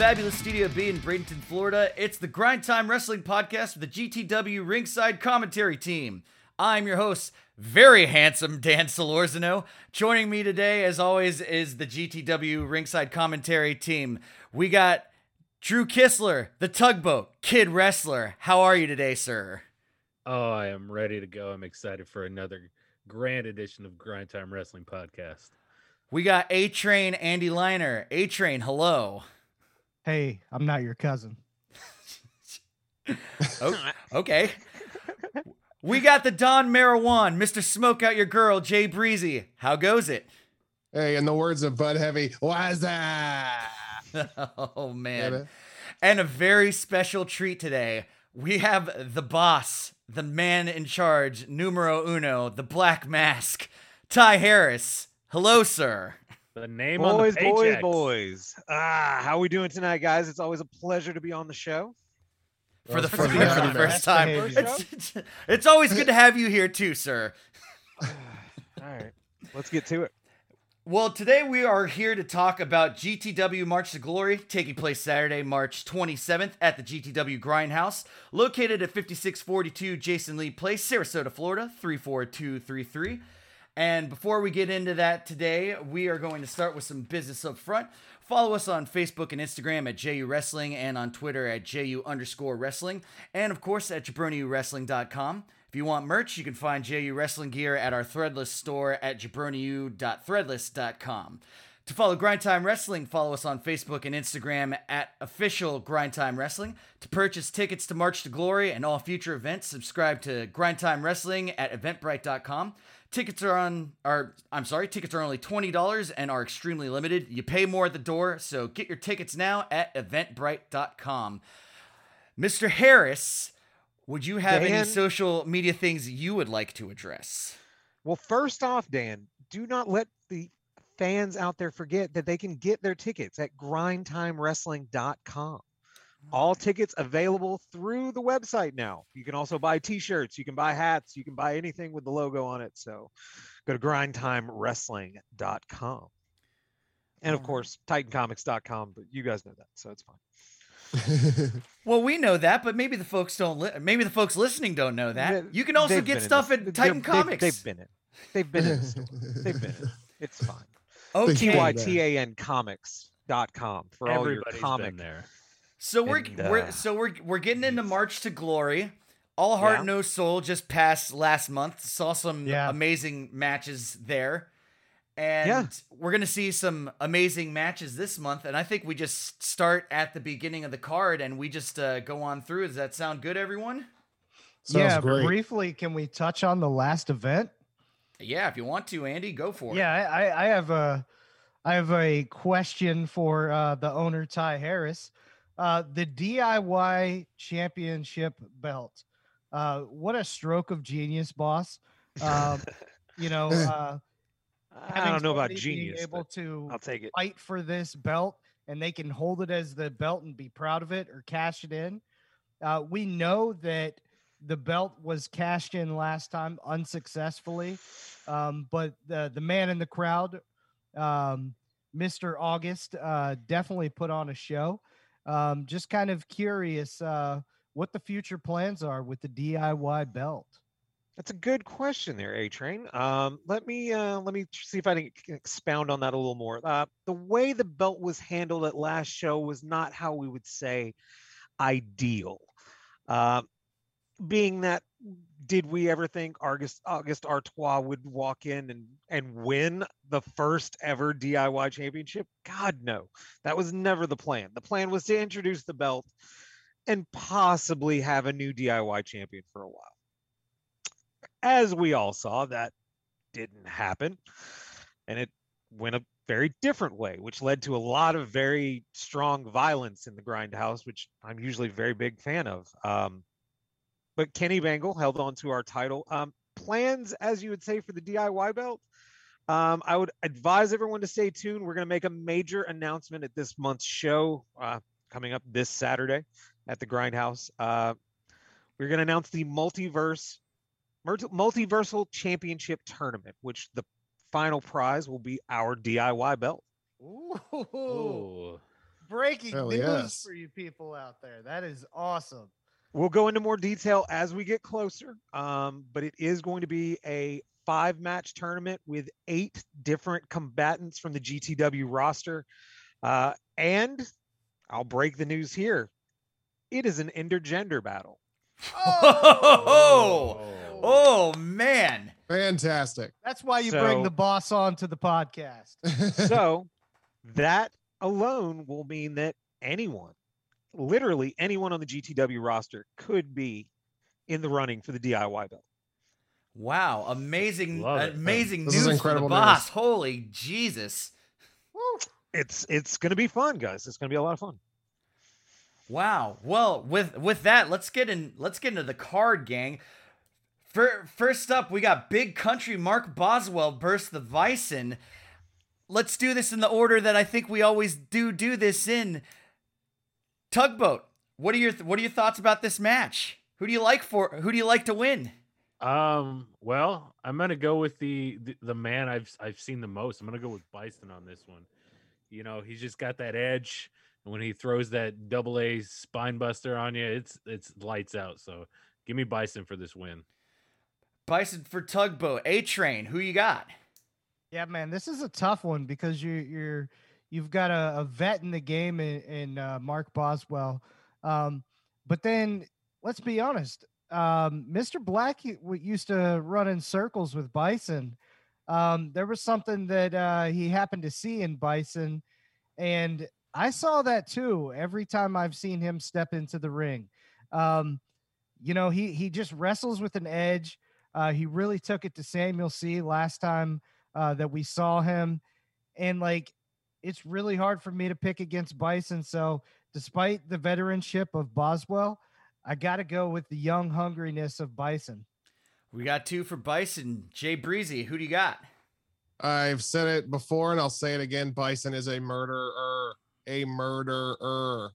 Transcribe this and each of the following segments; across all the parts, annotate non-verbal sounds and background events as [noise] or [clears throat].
Fabulous Studio B in Bradenton, Florida, it's the Grind Time Wrestling Podcast with the GTW Ringside Commentary Team. I'm your host, very handsome Dan Solorzano. Joining me today, as always, is the GTW Ringside Commentary Team. We got Drew Kistler, the tugboat, kid wrestler. How are you today, sir? Oh, I am ready to go. I'm excited for another grand edition of Grind Time Wrestling Podcast. We got A Train Andy Liner. A Train, hello. Hey, I'm not your cousin. [laughs] oh, okay. We got the Don Marijuana, Mr. Smoke Out Your Girl, Jay Breezy. How goes it? Hey, in the words of Bud Heavy, why's that? [laughs] oh man. And a very special treat today. We have the boss, the man in charge, numero uno, the black mask, Ty Harris. Hello, sir. The name boys, on the boys, paychecks. boys. Ah, how we doing tonight, guys? It's always a pleasure to be on the show. For the, Well, for, the, for the first time. It's, it's, it's always good to have you here too, sir. [sighs] All right, let's get to it. Well, today we are here to talk about GTW March to Glory, taking place Saturday, March 27th at the GTW Grindhouse, located at 5642 Jason Lee Place, Sarasota, Florida, 34233. And before we get into that today, we are going to start with some business up front. Follow us on Facebook and Instagram at JU Wrestling and on Twitter at JU underscore wrestling. And of course at jabroniwrestling.com. If you want merch, you can find JU Wrestling gear at our threadless store at jabroniu.threadless.com. To follow Grind Time Wrestling, follow us on Facebook and Instagram at official Grind Time Wrestling. To purchase tickets to March to Glory and all future events, subscribe to Grind Time Wrestling at eventbrite.com. Tickets are on are I'm sorry, tickets are only $20 and are extremely limited. You pay more at the door, so get your tickets now at eventbrite.com. Mr. Harris, would you have any social media things you would like to address? Well, first off, Dan, do not let the fans out there forget that they can get their tickets at grindtimewrestling.com. All tickets available through the website now. You can also buy t-shirts, you can buy hats, you can buy anything with the logo on it. So go to grindtimewrestling.com. And of Alright. course, titancomics.com, but you guys know that, so it's fine. [laughs] Well, we know that, but maybe the folks don't. Li- maybe the folks listening don't know that. You can also they've get been in stuff at Titan they've- Comics. They've been in. They've been in. the store. They've been in. [laughs] It's fine. okay. T Y T- T-Y-T-A-N comics.com for all your Everybody's comic. been there. So we're, and, we're uh, so we're we're getting into March to Glory. All Heart Yeah. No Soul just passed last month. Saw some Yeah. amazing matches there. And Yeah. we're gonna see some amazing matches this month. And I think we just start at the beginning of the card and we just uh, go on through. Does that sound good, everyone? Sounds yeah, great. briefly, can we touch on the last event? Yeah, if you want to, Andy, go for it. Yeah, I I have a I have a question for uh, the owner Ty Harris. Uh, the DIY championship belt. Uh, what a stroke of genius, boss. Um, you know, [laughs] uh, I don't know about somebody being genius, able to I'll take it. fight for this belt and they can hold it as the belt and be proud of it or cash it in. Uh, we know that the belt was cashed in last time unsuccessfully, um, but the the man in the crowd, um, Mr. August, uh, definitely put on a show. Um, just kind of curious uh, what the future plans are with the DIY belt. That's a good question there, A Train. Um, let me uh, let me see if I can expound on that a little more. Uh, the way the belt was handled at last show was not how we would say ideal. Uh, being that, did we ever think August August Artois would walk in and and win the first ever DIY championship? God no, that was never the plan. The plan was to introduce the belt and possibly have a new DIY champion for a while as we all saw, that didn't happen. And it went a very different way, which led to a lot of very strong violence in the grindhouse, which I'm usually a very big fan of. Um, but Kenny Bangle held on to our title. Um, plans, as you would say, for the DIY belt. Um, I would advise everyone to stay tuned. We're going to make a major announcement at this month's show uh, coming up this Saturday at the Grindhouse. Uh, we're going to announce the multiverse multiversal championship tournament, which the final prize will be our DIY belt. Ooh, Oh, breaking Hell news yes. for you people out there. That is awesome. We'll go into more detail as we get closer, um, but it is going to be a five match tournament with eight different combatants from the GTW roster. Uh, and I'll break the news here it is an intergender battle. Oh, oh man. Fantastic. That's why you bring the boss on to the podcast. [laughs] so that alone will mean that anyone, literally anyone on the GTW roster, could be in the running for the DIY belt. Wow, amazing, it. amazing This is news for the incredible boss. news. Holy Jesus! It's it's going to be fun, guys. It's going to be a lot of fun. Wow. Well, with with that, let's get in. Let's get into the card, gang. For, first up, we got Big Country Mark Boswell versus the Bison. Let's do this in the order that I think we always do do this in. Tugboat. What are your What are your thoughts about this match? Who do you like for? Who do you like to win? Um. Well, I'm gonna go with the, the the man I've I've seen the most. I'm gonna go with Bison on this one. You know, he's just got that edge, and when he throws that double A spine buster on you, it's it's lights out. So give me Bison for this win. Bison for Tugboat. A Train. Who you got? Yeah, man, this is a tough one because you're you're you've got a, a vet in the game in, in uh, Mark Boswell, um, but then let's be honest, um, Mr. Black used to run in circles with Bison. Um, there was something that uh, he happened to see in Bison, and I saw that too. Every time I've seen him step into the ring, um, you know, he he just wrestles with an edge. Uh, he really took it to Samuel C. last time uh, that we saw him. And like, it's really hard for me to pick against Bison. So, despite the veteranship of Boswell, I got to go with the young hungriness of Bison. We got two for Bison. Jay Breezy. Who do you got? I've said it before and I'll say it again. Bison is a murderer, a murderer.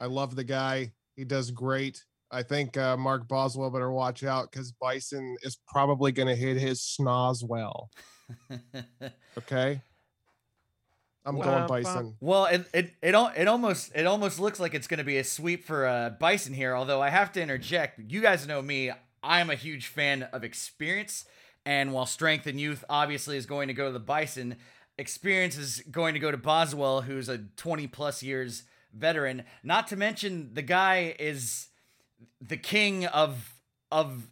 I love the guy. He does great. I think uh, Mark Boswell better watch out because Bison is probably going to hit his snoz well. [laughs] Okay. I'm Well, going Bison. Well, it it it, it almost it almost looks like it's going to be a sweep for uh, Bison here. Although I have to interject, you guys know me. I'm a huge fan of experience, and while strength and youth obviously is going to go to the Bison, experience is going to go to Boswell, who's a 20 plus years veteran. Not to mention the guy is the king of of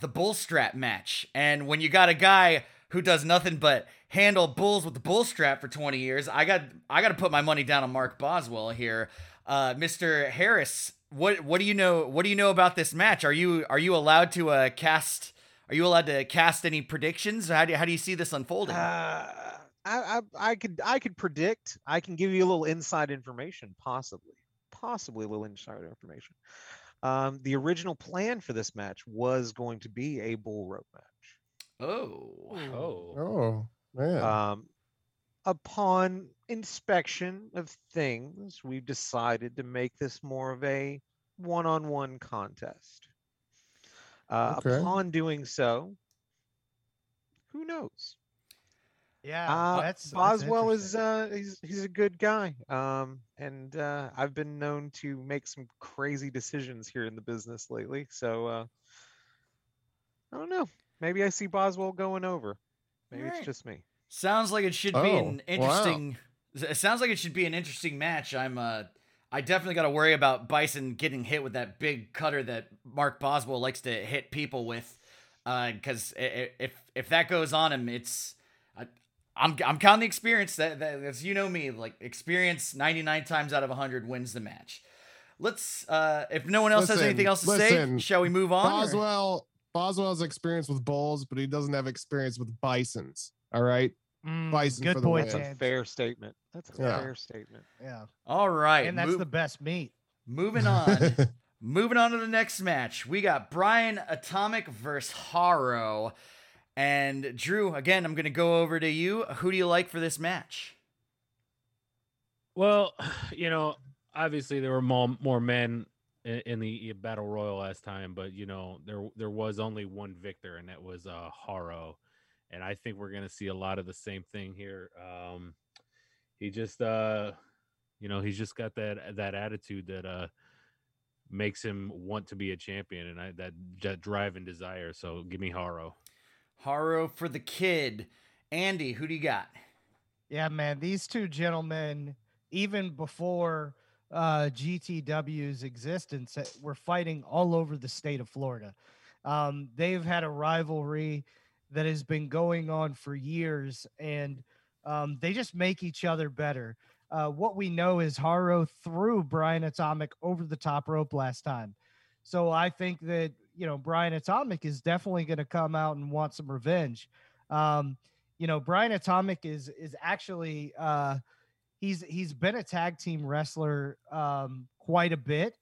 the bull strap match, and when you got a guy who does nothing but handle bulls with the bull strap for 20 years. I got I got to put my money down on Mark Boswell here. Uh, Mr. Harris, what what do you know what do you know about this match? Are you are you allowed to uh, cast are you allowed to cast any predictions? How do you, how do you see this unfolding? Uh, I, I I could I could predict. I can give you a little inside information, possibly, possibly a little inside information. Um, the original plan for this match was going to be a bull rope match. oh. Oh. Oh, man. Um, upon inspection of things, we've decided to make this more of a one-on-one contest. Uh, Okay. Upon doing so, who knows? Yeah, Uh, that's that's Boswell is uh, he's he's a good guy, um, and uh, I've been known to make some crazy decisions here in the business lately. So uh, I don't know. Maybe I see Boswell going over. Maybe Alright. it's just me. Sounds like it should be Oh, an wow. interesting. It sounds like it should be an interesting match. I'm uh, I definitely got to worry about Bison getting hit with that big cutter that Mark Boswell likes to hit people with, because if if that goes on him, it's I, I'm I'm counting the experience. That, that as you know me, like experience 99 times out of 100 wins the match. Let's uh, if no one else has anything else to listen, say, shall we move on? or- Boswell Boswell's experience with bulls, but he doesn't have experience with bisons. All right. Mm, Bison good for the point. That's a fair statement. That's a Yeah. fair statement. Yeah, All right, and that's move- the best meat. moving [laughs] on. Moving on to the next match, we got Brian Atomic versus Haro. And Drew, again, I'm going to go over to you. Who do you like for this match? Well, [sighs] you know, obviously there were more more men in, in the battle royal last time, but you know there there was only one victor, and that was uh Haro. And I think we're gonna see a lot of the same thing here. Um, he just uh, you know, he's just got that that attitude that uh makes him want to be a champion, and I that that drive and desire. So give me Haro. Haro for the kid. Andy, who do you got? Yeah, man, these two gentlemen, even before uh, GTW's existence, uh, were fighting all over the state of Florida. Um, they've had a rivalry that has been going on for years, and um, they just make each other better. Uh, what we know is Haro threw Brian Atomic over the top rope last time. So I think that, you know, Brian Atomic is definitely going to come out and want some revenge. Um, you know, Brian Atomic is is actually uh he's he's been a tag team wrestler um quite a bit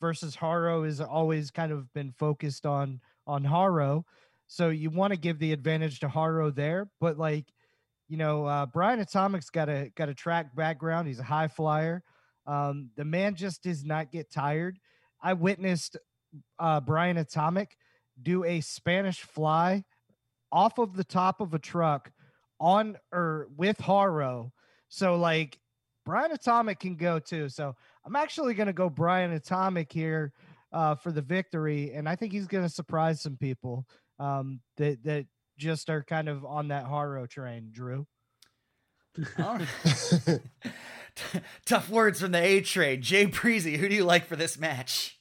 versus Haro has always kind of been focused on on Haro. So you want to give the advantage to Haro there, but like you know, uh, Brian Atomic's got a got a track background. He's a high flyer. Um, the man just does not get tired. I witnessed uh, Brian Atomic do a Spanish fly off of the top of a truck on or with Haro. So like Brian Atomic can go too. So I'm actually going to go Brian Atomic here uh, for the victory, and I think he's going to surprise some people um, that that just are kind of on that Haro train. Drew. [laughs] [laughs] Tough words from the A train. Jay Breezy, who do you like for this match?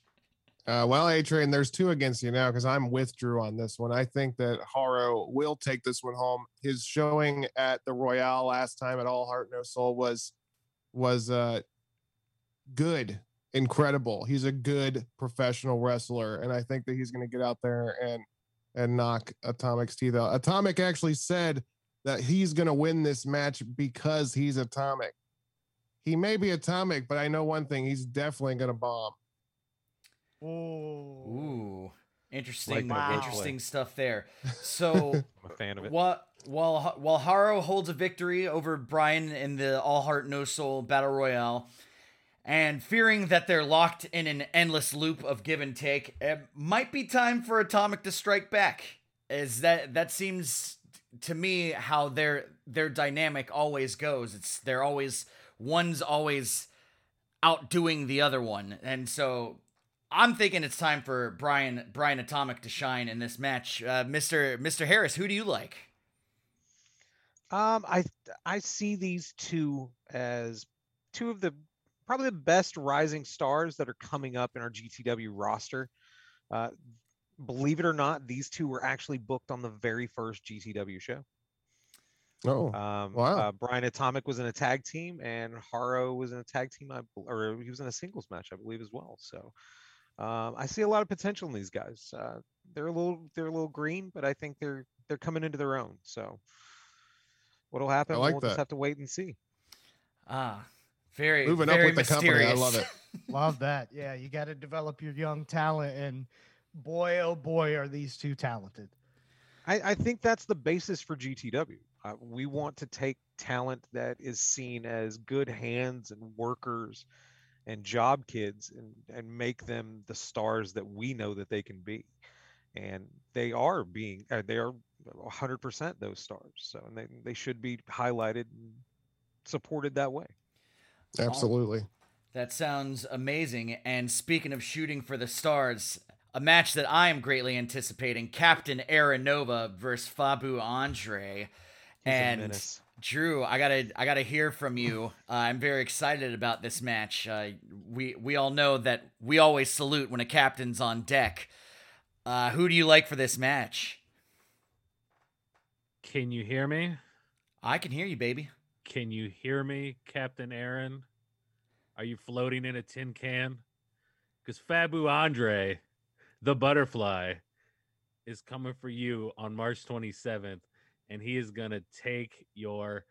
Uh, well, A Train, there's two against you now because I'm with Drew on this one. I think that Haro will take this one home. His showing at the Royale last time at All Heart No Soul was was uh, good, incredible. He's a good professional wrestler, and I think that he's going to get out there and and knock Atomic's teeth out. Atomic actually said that he's going to win this match because he's Atomic. He may be Atomic, but I know one thing: he's definitely going to bomb. Oh, Ooh, interesting, Like my interesting stuff there. [laughs] So I'm a fan of it. what? While while Haro holds a victory over Brian in the All Heart No Soul Battle Royale, and fearing that they're locked in an endless loop of give and take, it might be time for Atomic to strike back. Is that that seems to me how their their dynamic always goes. It's they're always one's always outdoing the other one, and so I'm thinking it's time for Brian Brian Atomic to shine in this match. Uh, Mr. Mr. Harris, who do you like? Um, I I see these two as two of the probably the best rising stars that are coming up in our GTW roster. Uh, believe it or not, these two were actually booked on the very first GTW show. Oh, Um, Wow. uh, Brian Atomic was in a tag team, and Haro was in a tag team, I, or he was in a singles match, I believe, as well. So um, I see a lot of potential in these guys. Uh, they're a little, they're a little green, but I think they're they're coming into their own. So what'll happen? like we'll just have to wait and see. Ah, very moving up very with the company, I love it. [laughs] love that. Yeah, you got to develop your young talent, and boy, oh boy, are these two talented. I, I think that's the basis for GTW. Uh, we want to take talent that is seen as good hands and workers and job kids and, and make them the stars that we know that they can be. And they are being, uh, they are 100% those stars. So, and they, they should be highlighted and supported that way. Absolutely. That sounds amazing. And speaking of shooting for the stars, a match that I am greatly anticipating: Captain Aaron Nova versus Fabu Andre. He's a and menace. Drew, I gotta, I gotta hear from you. Uh, I'm very excited about this match. Uh, we, we all know that we always salute when a captain's on deck. Uh, who do you like for this match? Can you hear me? I can hear you, baby. Can you hear me, Captain Aaron? Are you floating in a tin can? Because Fabu Andre, the butterfly, is coming for you on March 27th, and he is going to take your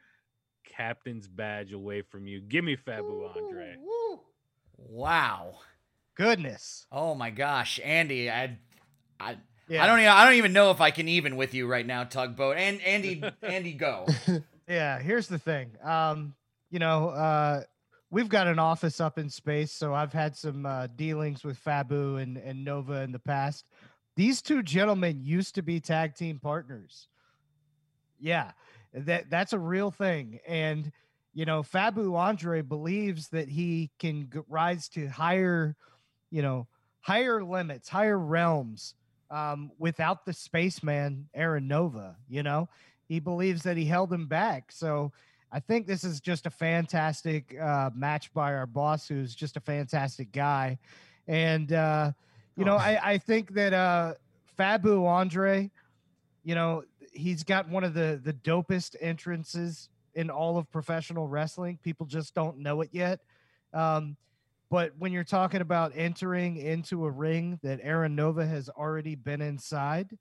captain's badge away from you. Give me Fabu Andre. Wow. goodness. Oh my gosh, Andy, I, I, Yeah. I don't even, I don't even know if I can even with you right now, tugboat. And Andy, [laughs] Andy, go. [laughs] Yeah, here's the thing. Um, you know, uh, we've got an office up in space, so I've had some uh, dealings with Fabu and, and Nova in the past. These two gentlemen used to be tag team partners. Yeah, that that's a real thing. And you know, Fabu Andre believes that he can g- rise to higher, you know, higher limits, higher realms um, without the spaceman Aaron Nova. You know, he believes that he held him back. So I think this is just a fantastic uh, match by our boss, who's just a fantastic guy. And, uh, you know, Oh. I, I think that uh, Fabu Andre, you know, he's got one of the, the dopest entrances in all of professional wrestling. People just don't know it yet. Um, but when you're talking about entering into a ring that Aaron Nova has already been inside,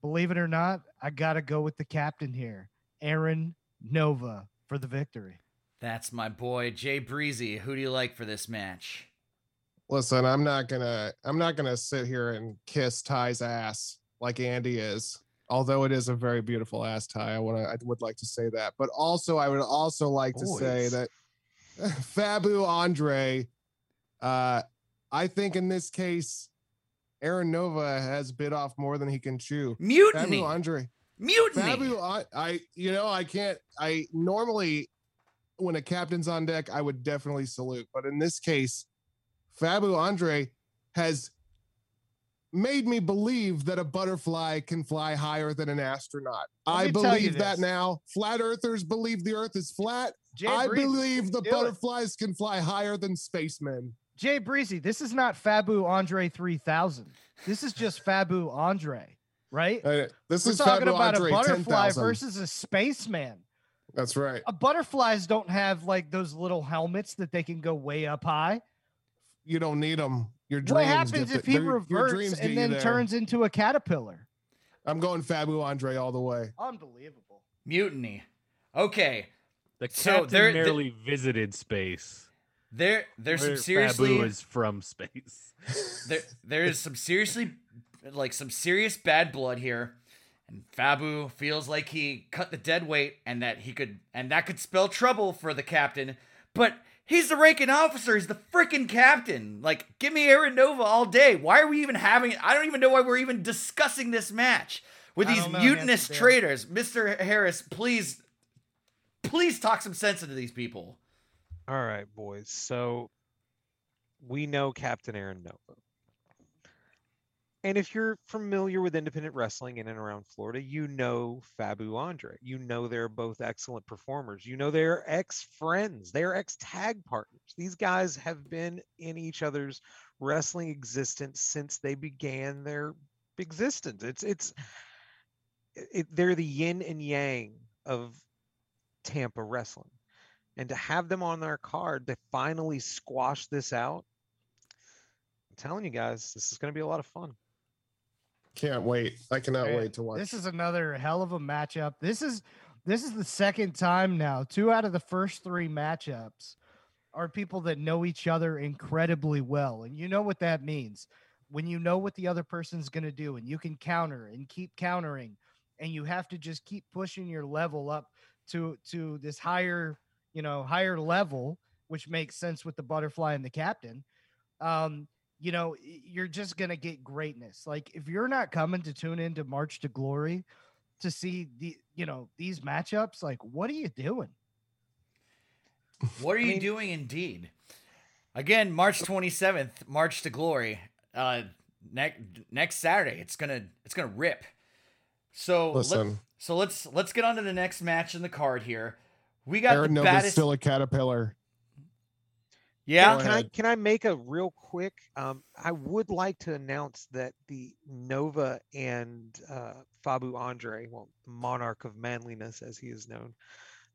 believe it or not, I got to go with the captain here, Aaron Nova, for the victory. That's my boy Jay Breezy. Who do you like for this match? Listen, I'm not gonna I'm not gonna sit here and kiss Ty's ass like Andy is. Although it is a very beautiful ass tie, I want to I would like to say that. But also I would also like to say that [laughs] Fabu Andre, uh, I think in this case, Aaron Nova has bit off more than he can chew. Mutiny. Fabu Andre. Mutiny. Fabu, I, I, you know, I can't. I normally, when a captain's on deck, I would definitely salute. But in this case, Fabu Andre has made me believe that a butterfly can fly higher than an astronaut. I me tell you believe that now. Flat earthers believe the earth is flat. Jay I Breezy, believe the do it. butterflies can fly higher than spacemen. Jay Breezy, this is not Fabu Andre 3000. This is just Fabu Andre, right? Uh, this We're is talking Fabu about Andre a butterfly 10,000. versus a spaceman. That's right. Uh, butterflies don't have like those little helmets that they can go way up high. You don't need them. Your dreams What get happens the- if he their- your reverts and then turns into a caterpillar? I'm going Fabu Andre all the way. Unbelievable. Mutiny. Okay. The So captain there- there- merely visited space. There, there's some seriously. Fabu is from space. [laughs] there there is some seriously like some serious bad blood here and fabu feels like he cut the dead weight and that he could and that could spell trouble for the captain but he's the ranking officer he's the freaking captain like give me aaron nova all day why are we even having it? i don't even know why we're even discussing this match with I these know, mutinous Hanson traitors mr harris please please talk some sense into these people All right, boys. So we know Captain Aaron Nova. And if you're familiar with independent wrestling in and around Florida, you know Fabu Andre. You know they're both excellent performers. You know they're ex friends, they're ex tag partners. These guys have been in each other's wrestling existence since they began their existence. It's, it's, it, they're the yin and yang of Tampa wrestling and to have them on our card to finally squash this out i'm telling you guys this is going to be a lot of fun Can't wait. I cannot wait to watch. This is another hell of a matchup. This is this is the second time now. Two out of the first three matchups are people that know each other incredibly well, and you know what that means. When you know what the other person's going to do, and you can counter and keep countering, and you have to just keep pushing your level up to to this higher, you know, higher level, which makes sense with the butterfly and the captain. Um, you know, you're just going to get greatness. Like if you're not coming to tune into March to Glory to see the, you know, these matchups, like what are you doing? What are you mean- doing indeed? Again, March 27th, March to Glory. Uh next next Saturday. It's going to it's going to rip. So let, Listen, so let's let's get on to the next match in the card here. We got Aaron the Nova's baddest still a caterpillar. Yeah. Go can i can i make a real quick um i would like to announce that the nova and uh fabu andre well monarch of manliness as he is known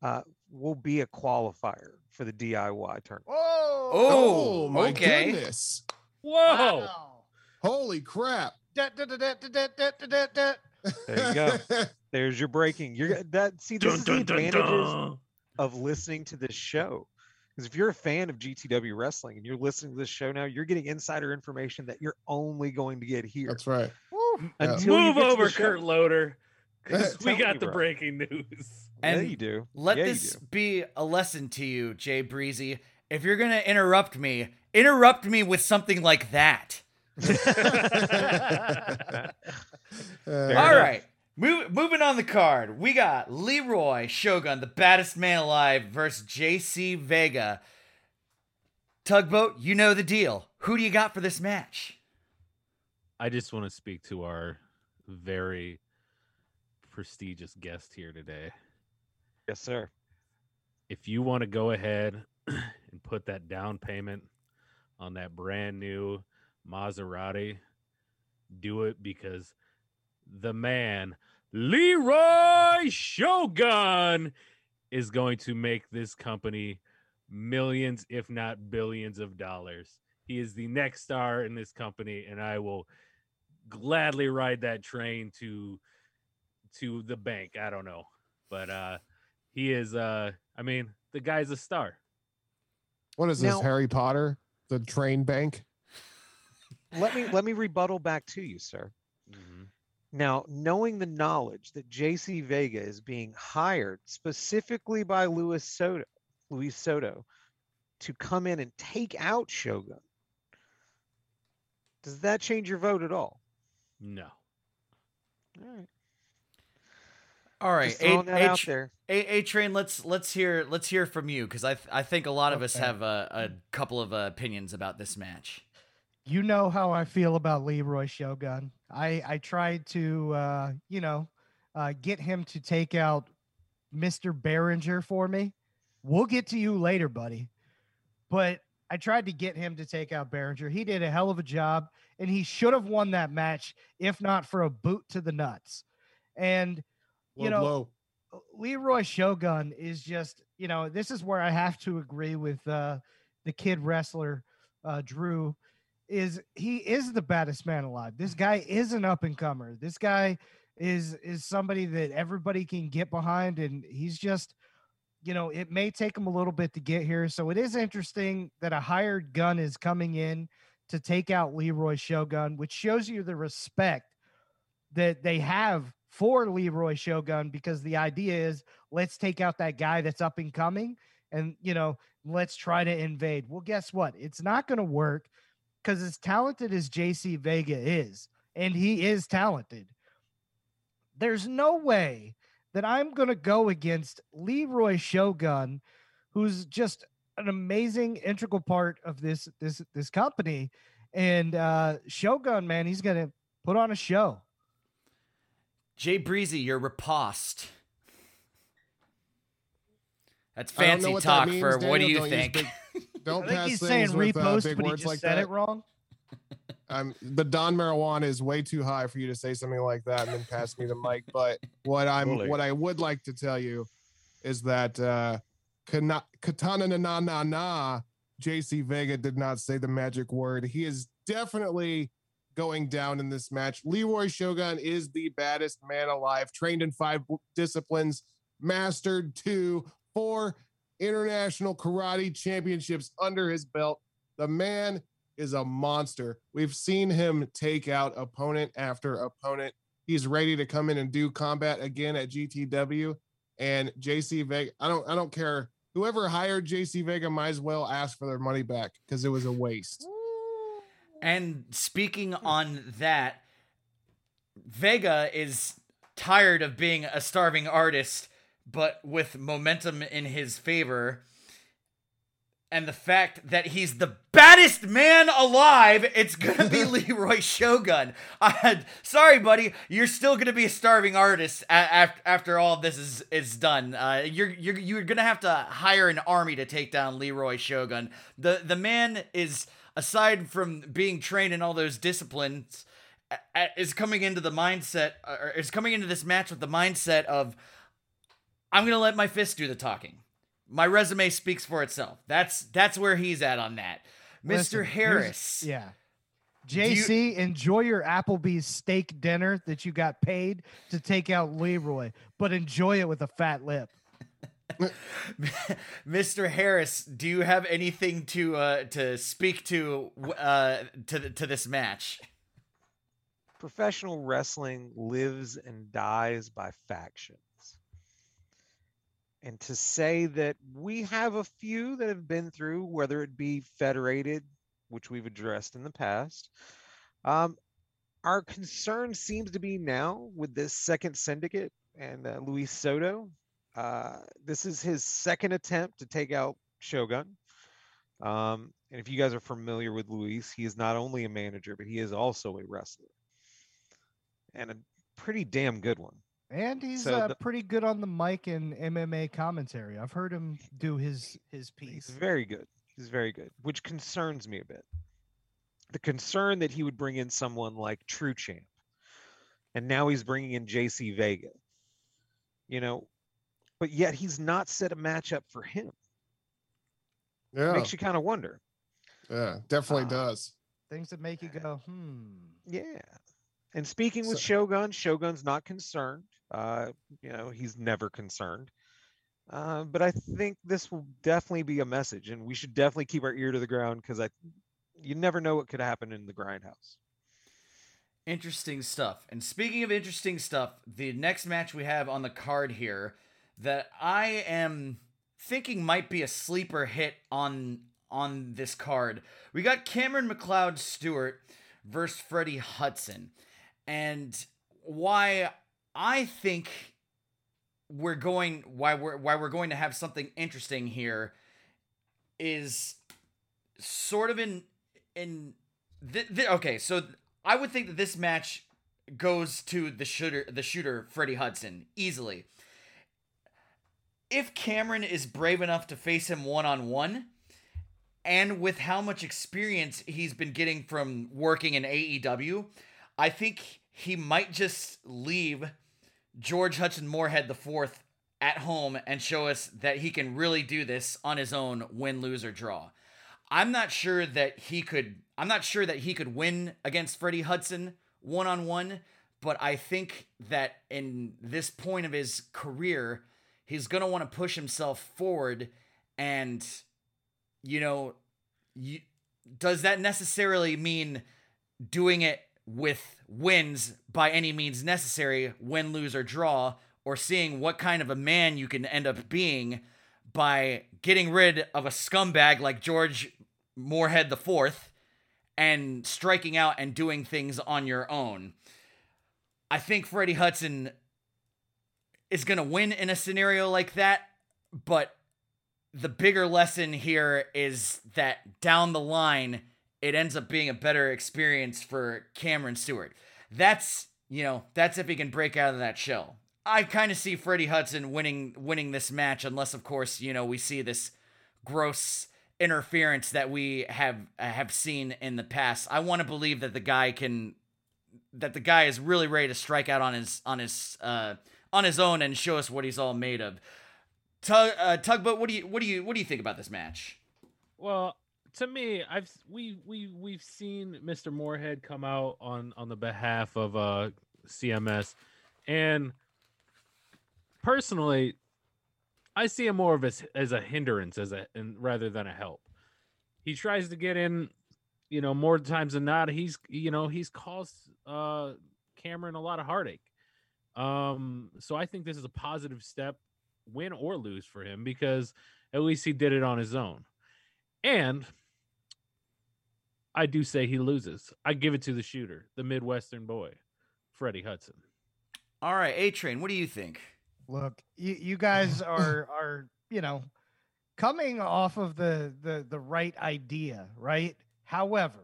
uh will be a qualifier for the diy tournament Oh, oh my okay. goodness. Whoa! Holy crap. there you go [laughs] there's your breaking you're that see this Dun, is dun, the dun, advantages dun. of listening to this show Because if you're a fan of GTW wrestling and you're listening to this show now, you're getting insider information that you're only going to get here. That's right. Woo. Yeah. Until you Move get to the over. Kurt Loder. [laughs] we got you, the bro. breaking news. yeah, And you do. Let Yeah, this do. be a lesson to you, Jay Breezy. If you're gonna interrupt me, interrupt me with something like that. [laughs] [laughs] All right. Move, moving on the card, we got Leroy Shogun, the baddest man alive, versus JC Vega. Tugboat, you know the deal. Who do you got for this match? I just want to speak to our very prestigious guest here today. yes, sir. If you want to go ahead [clears throat] and put that down payment on that brand new Maserati, do it because the man, Leroy Shogun, is going to make this company millions, if not billions of dollars. He is the next star in this company, and I will gladly ride that train to to the bank. I don't know. But uh he is uh I mean, the guy's a star. What is this, Harry Potter? The train bank? Let me let me rebuttal back to you, sir. Now, knowing the knowledge that JC Vega is being hired specifically by Luis Soto, Luis Soto, to come in and take out Shogun, does that change your vote at all? No. All right, All right, just throwing that A. A, A Train. Let's let's hear let's hear from you because I th- I think a lot of us have a, a couple of uh, opinions about this match. you know how I feel about Leroy Shogun. I I tried to uh, you know uh, get him to take out Mr. Behringer for me. We'll get to you later, buddy. But I tried to get him to take out Behringer. He did a hell of a job, and he should have won that match if not for a boot to the nuts. And you know, blow. Leroy Shogun is just, you know, this is where I have to agree with uh, the kid wrestler uh, Drew. Is he is the baddest man alive? This mm-hmm. guy is an up and comer. This guy is is somebody that everybody can get behind, and he's just, you know, it may take him a little bit to get here. So it is interesting that a hired gun is coming in to take out Leroy Shogun, which shows you the respect that they have for Leroy Shogun because the idea is let's take out that guy that's up and coming and you know let's try to invade. Well, guess what? It's not going to work because as talented as JC Vega is, and he is talented, there's no way that I'm going to go against Leroy Shogun, who's just an amazing integral part of this this this company. And uh Shogun, man, he's going to put on a show. Jay Breezy, you're riposte. That's I don't know fancy what that talk means, for what do you Don't use think? [laughs] big- Don't I think pass he's things saying with uh, repost, big but he words just like said that. it wrong. [laughs] Um, the Don marijuana is way too high for you to say something like that and then pass me the mic. But what I'm, Totally. what I would like to tell you is that uh, Kana- Katana na na na na, JC Vega did not say the magic word. He is definitely going down in this match. Leroy Shogun is the baddest man alive, trained in five disciplines, mastered two, four international karate championships under his belt. The man is a monster. We've seen him take out opponent after opponent. He's ready to come in and do combat again at GTW. And JC Vega, I don't I don't care. Whoever hired JC Vega might as well ask for their money back because it was a waste. And speaking on that, Vega is tired of being a starving artist, but with momentum in his favor. And the fact that he's the baddest man alive, it's gonna be [laughs] Leroy Shogun. I, sorry, buddy, you're still gonna be a starving artist after after all this is is done. Uh, you're you're you're gonna have to hire an army to take down Leroy Shogun. The the man is aside from being trained in all those disciplines, is coming into the mindset or is coming into this match with the mindset of I'm gonna let my fist do the talking. My resume speaks for itself. That's that's where he's at on that. Listen, Mr. Harris. Yeah. you- JC, enjoy your Applebee's steak dinner that you got paid to take out Leroy, but enjoy it with a fat lip. [laughs] Mr. Harris, do you have anything to uh, to speak to uh, to to this match? Professional wrestling lives and dies by factions. And to say that we have a few that have been through, whether it be federated, which we've addressed in the past, um, our concern seems to be now with this second syndicate and uh, Luis Soto. Uh, this is his second attempt to take out Shogun. Um, and if you guys are familiar with Luis, he is not only a manager, but he is also a wrestler and a pretty damn good one. And he's So uh, the- pretty good on the mic in MMA commentary. I've heard him do his his He's piece. very good. He's very good, which concerns me a bit. The concern that he would bring in someone like True Champ, and now he's bringing in JC Vega. You know, but yet he's not set a matchup for him. Yeah, Makes you kind of wonder. yeah, definitely Uh, does. Things that make you go, hmm. Yeah. And speaking with So- Shogun, Shogun's not concerned. Uh, you know, he's never concerned. Uh, but I think this will definitely be a message, and we should definitely keep our ear to the ground because I, you never know what could happen in the grindhouse. Interesting stuff. And speaking of interesting stuff, the next match we have on the card here that I am thinking might be a sleeper hit on on this card. We got Cameron McLeod Stewart versus Freddie Hudson. And why I think we're going why we're why we're going to have something interesting here is sort of in in th- th- okay, so I would think that this match goes to the shooter the shooter Freddie Hudson easily. If Cameron is brave enough to face him one on one, and with how much experience he's been getting from working in AEW, I think he might just leave George Hudson Moorhead the fourth at home and show us that he can really do this on his own, win, lose, or draw. I'm not sure that he could. I'm not sure that he could win against Freddie Hudson one on one, but I think that in this point of his career, he's gonna want to push himself forward, and you know, you, does that necessarily mean doing it with wins by any means necessary, win, lose, or draw, or seeing what kind of a man you can end up being by getting rid of a scumbag like George Moorhead Fourth and striking out and doing things on your own. I think Freddie Hudson is going to win in a scenario like that, but the bigger lesson here is that down the line, it ends up being a better experience for Cameron Stewart. That's, you know, that's if he can break out of that shell. I kind of see Freddie Hudson winning winning this match unless of course, you know, we see this gross interference that we have have seen in the past. I want to believe that the guy can that the guy is really ready to strike out on his on his uh on his own and show us what he's all made of. Tug uh, Tugboat, what do you what do you what do you think about this match? Well, to me, I've we we we've seen Mr. Moorhead come out on on the behalf of uh CMS, and personally, I see him more of as as a hindrance as a and rather than a help. He tries to get in, you know, more times than not. He's you know he's caused uh Cameron a lot of heartache. Um, so I think this is a positive step, win or lose for him because at least he did it on his own. And I do say he loses. I give it to the shooter, the Midwestern boy, Freddie Hudson. All right, A Train, what do you think? Look, you, you guys are are you know coming off of the the the right idea, right? However,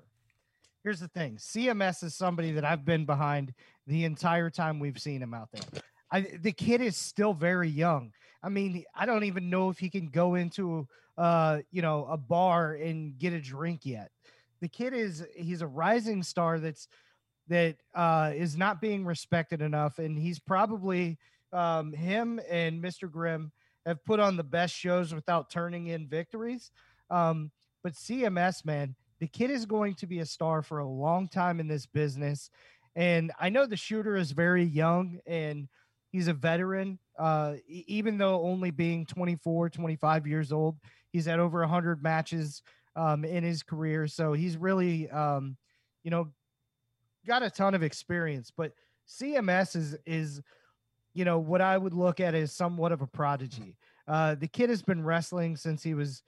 here's the thing: CMS is somebody that I've been behind the entire time we've seen him out there. I, the kid is still very young. I mean, I don't even know if he can go into uh you know a bar and get a drink yet. The kid is he's a rising star that's that uh is not being respected enough, and he's probably um, him and Mr. Grimm have put on the best shows without turning in victories. Um, but CMS, man, the kid is going to be a star for a long time in this business. And I know the shooter is very young and He's a veteran. Uh, even though only being 24, 25 years old, he's had over 100 matches um, in his career. So he's really, um, you know, got a ton of experience. But CMS is is, you know, what I would look at as somewhat of a prodigy. Uh, the kid has been wrestling since he was,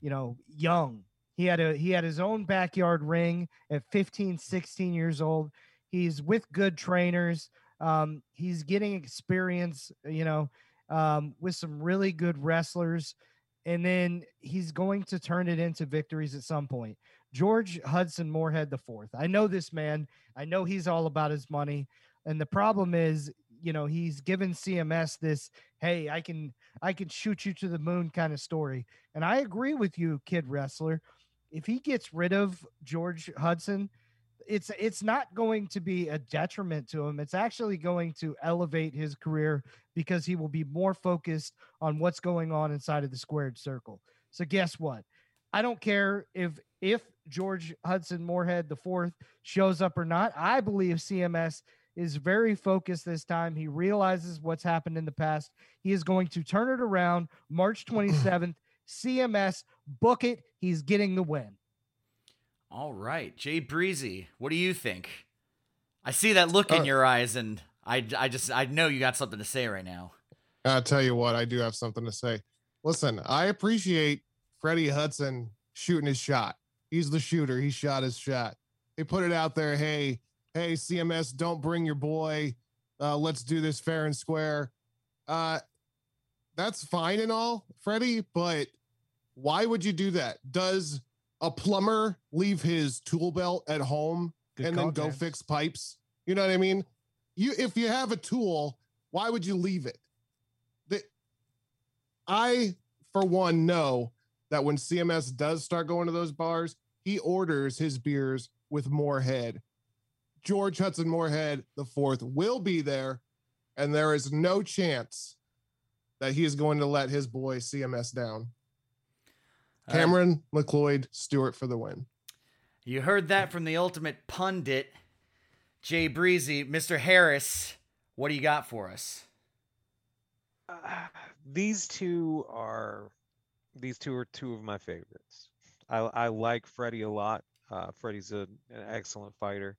you know, young. He had a he had his own backyard ring at 15, 16 years old. He's with good trainers. Um, he's getting experience, you know, um, with some really good wrestlers, and then he's going to turn it into victories at some point. George Hudson Moorhead the fourth. I know this man. I know he's all about his money, and the problem is, you know, he's given CMS this, hey, I can I can shoot you to the moon kind of story, and I agree with you, kid wrestler. If he gets rid of George Hudson, it's it's not going to be a detriment to him. It's actually going to elevate his career because he will be more focused on what's going on inside of the squared circle. So guess what? I don't care if if George Hudson Moorhead the fourth shows up or not. I believe CMS is very focused this time. He realizes what's happened in the past. He is going to turn it around March [clears throat] 27th. CMS book it. He's getting the win. All right, Jay Breezy, what do you think? I see that look in Uh, your eyes, and I, I just, I know you got something to say right now. I'll tell you what, I do have something to say. Listen, I appreciate Freddie Hudson shooting his shot. He's the shooter. He shot his shot. They put it out there. Hey, hey, CMS, don't bring your boy. Uh, let's do this fair and square. Uh, that's fine and all, Freddie, but why would you do that? Does a plumber leave his tool belt at home Good and then go fix pipes? You know what I mean? You if you have a tool, why would you leave it? The, I, for one, know that when CMS does start going to those bars, he orders his beers with Moorhead. George Hudson Moorhead the fourth will be there, and there is no chance that he is going to let his boy CMS down. All right. Cameron McLeod Stewart for the win. You heard that from the ultimate pundit, Jay Breezy. Mr. Harris, what do you got for us? Uh, these two are these two are two of my favorites. I I like Freddie a lot. Uh, Freddie's a, an excellent fighter.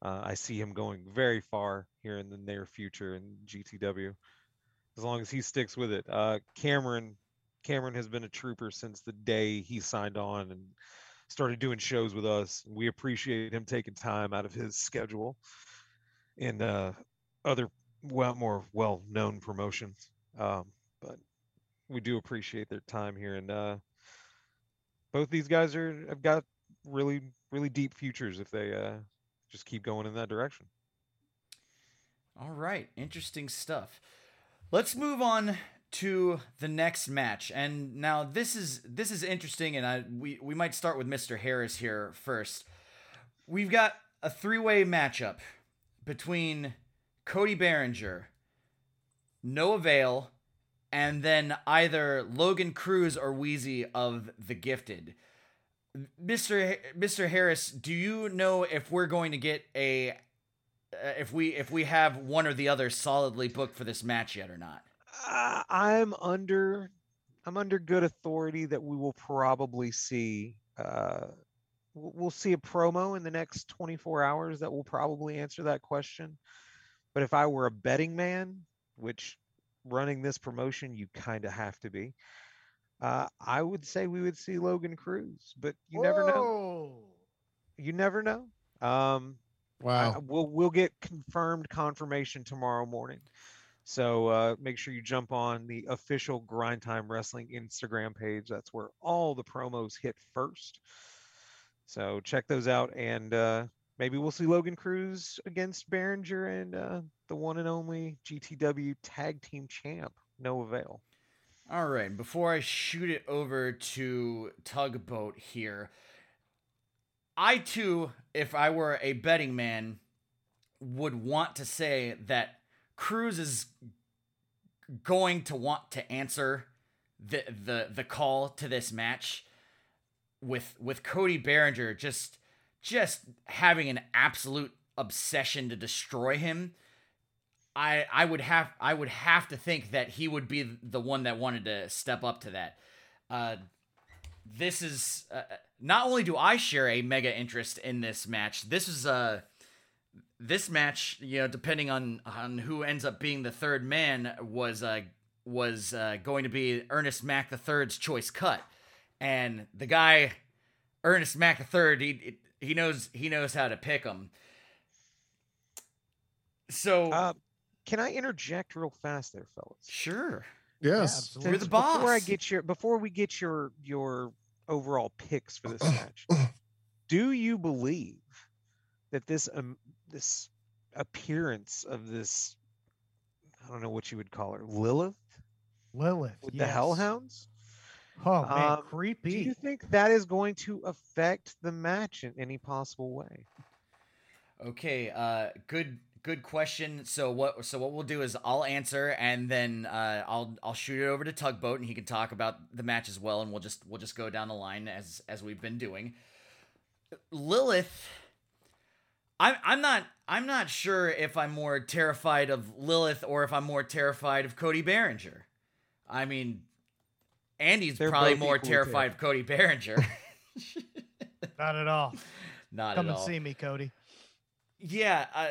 Uh, I see him going very far here in the near future in GTW, as long as he sticks with it. Uh, Cameron Cameron has been a trooper since the day he signed on and started doing shows with us. We appreciate him taking time out of his schedule and uh, other well more well known promotions. Um, but we do appreciate their time here, and uh, both these guys are have got really really deep futures if they uh, just keep going in that direction. All right, interesting stuff. Let's move on to the next match. And now this is this is interesting and I we we might start with Mr. Harris here first. We've got a three-way matchup between Cody Behringer, Noah Vale, and then either Logan Cruz or Wheezy of the Gifted. Mr. Ha- Mr. Harris, do you know if we're going to get a uh, if we if we have one or the other solidly booked for this match yet or not? Uh, I'm under I'm under good authority that we will probably see uh, we'll we'll see a promo in the next 24 hours that will probably answer that question. But if I were a betting man, which running this promotion you kind of have to be, uh, I would say we would see Logan Cruz. But you never know. You never know. Um, I- Wow. we'll we'll get confirmed confirmation tomorrow morning. So uh, make sure you jump on the official Grind Time Wrestling Instagram page. That's where all the promos hit first. So check those out, and uh, maybe we'll see Logan Cruz against Behringer and uh, the one and only GTW Tag Team Champ Noah Vale. All right, before I shoot it over to Tugboat here, I too, if I were a betting man, would want to say that Cruz is going to want to answer the the the call to this match with with Cody Behringer just just having an absolute obsession to destroy him. I I would have I would have to think that he would be the one that wanted to step up to that. Uh, this is uh, not only do I share a mega interest in this match. This is uh this match, you know, depending on on who ends up being the third man, was uh was uh, going to be Ernest Mack the Third's choice cut, and the guy Ernest Mack the Third, he he knows he knows how to pick them. So Uh, can I interject real fast there, fellas? sure, Yes. absolutely. You're the Since Before I get your before we get your your overall picks for this [clears throat] match, do you believe that this um this appearance of this I don't know what you would call her Lilith Lilith with the. Hellhounds? Oh man, Um, Do you think that is going to affect the match in any possible way? okay, uh, good good question. So what so what we'll do is I'll answer and then uh, I'll I'll shoot it over to Tugboat and he can talk about the match as well and we'll just we'll just go down the line as as we've been doing. Lilith I'm I'm not I'm not sure if I'm more terrified of Lilith or if I'm more terrified of Cody Behringer. I mean Andy's They're probably more equally terrified of Cody Behringer. [laughs] Not at all. [laughs] not Come at all. Come and see me, Cody. Yeah, uh,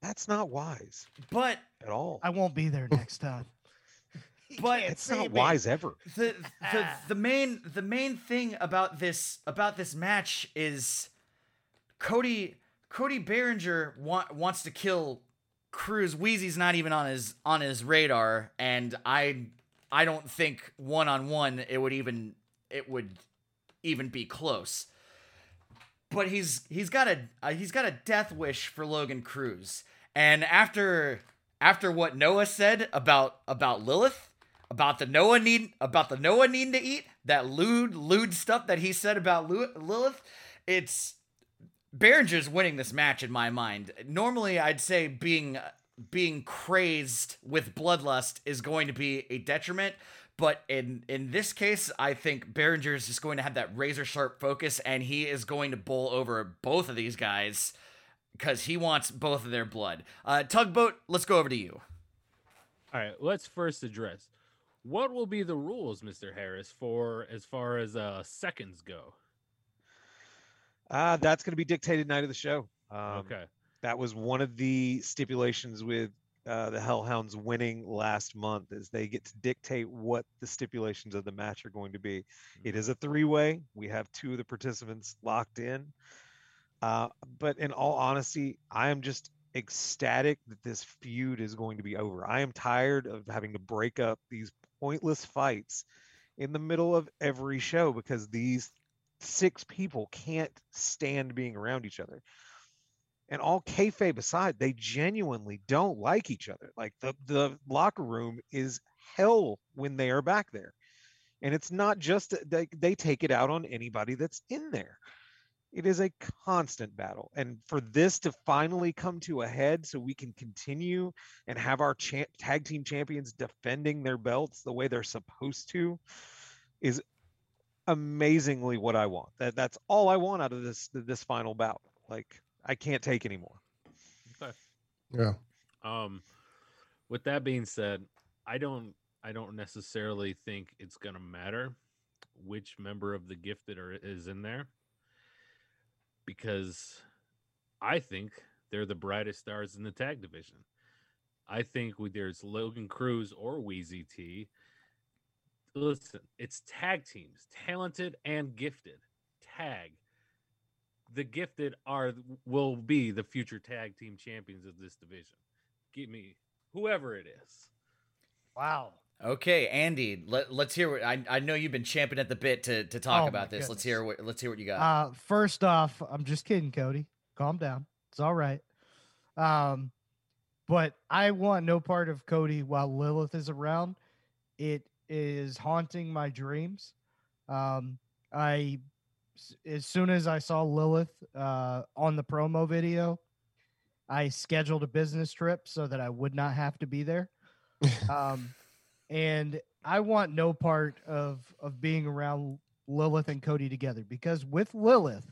That's not wise but at all. I won't be there next time. [laughs] but It's not me. wise ever. the the Ah. the main the main thing about this about this match is Cody Cody Behringer wa- wants to kill Cruz. Wheezy's not even on his on his radar, and I I don't think one on one it would even it would even be close. But he's he's got a uh, he's got a death wish for Logan Cruz, and after after what Noah said about about Lilith, about the Noah need about the Noah needing to eat that lewd lewd stuff that he said about Lilith, it's Behringer's winning this match in my mind. Normally, I'd say being being crazed with bloodlust is going to be a detriment, but in in this case, I think Behringer is just going to have that razor sharp focus, and he is going to bowl over both of these guys because he wants both of their blood. Uh, Tugboat, let's go over to you. All right, let's first address what will be the rules, Mr. Harris, for as far as uh seconds go. Uh, that's going to be dictated night of the show. Um, okay. That was one of the stipulations with uh, the Hellhounds winning last month, is they get to dictate what the stipulations of the match are going to be. It is a three-way. We have two of the participants locked in. Uh, but in all honesty, I am just ecstatic that this feud is going to be over. I am tired of having to break up these pointless fights in the middle of every show because these six people can't stand being around each other. And all kayfabe aside, they genuinely don't like each other. Like the the locker room is hell when they are back there, and it's not just they they take it out on anybody that's in there. It is a constant battle, and for this to finally come to a head, so we can continue and have our cha- tag team champions defending their belts the way they're supposed to, is amazingly what I want. That that's all I want out of this this final bout. Like I can't take anymore. Okay. Yeah. Um, with that being said, I don't I don't necessarily think it's gonna matter which member of the gifted are, is in there because I think they're the brightest stars in the tag division. I think whether it's Logan Cruz or Wheezy T, listen, it's tag teams, talented and gifted. Tag. The gifted are will be the future tag team champions of this division. Give me whoever it is. Wow. Okay, Andy, let, let's hear what I, I know you've been champing at the bit to, to talk Oh, about my this. Let's hear what let's hear what you got. Uh, first off, I'm just kidding, Cody. Calm down. It's all right. Um, but I want no part of Cody while Lilith is around. It is haunting my dreams. Um, I, as soon as I saw Lilith uh, on the promo video, I scheduled a business trip so that I would not have to be there. Um, and I want no part of of being around Lilith and Cody together because with Lilith,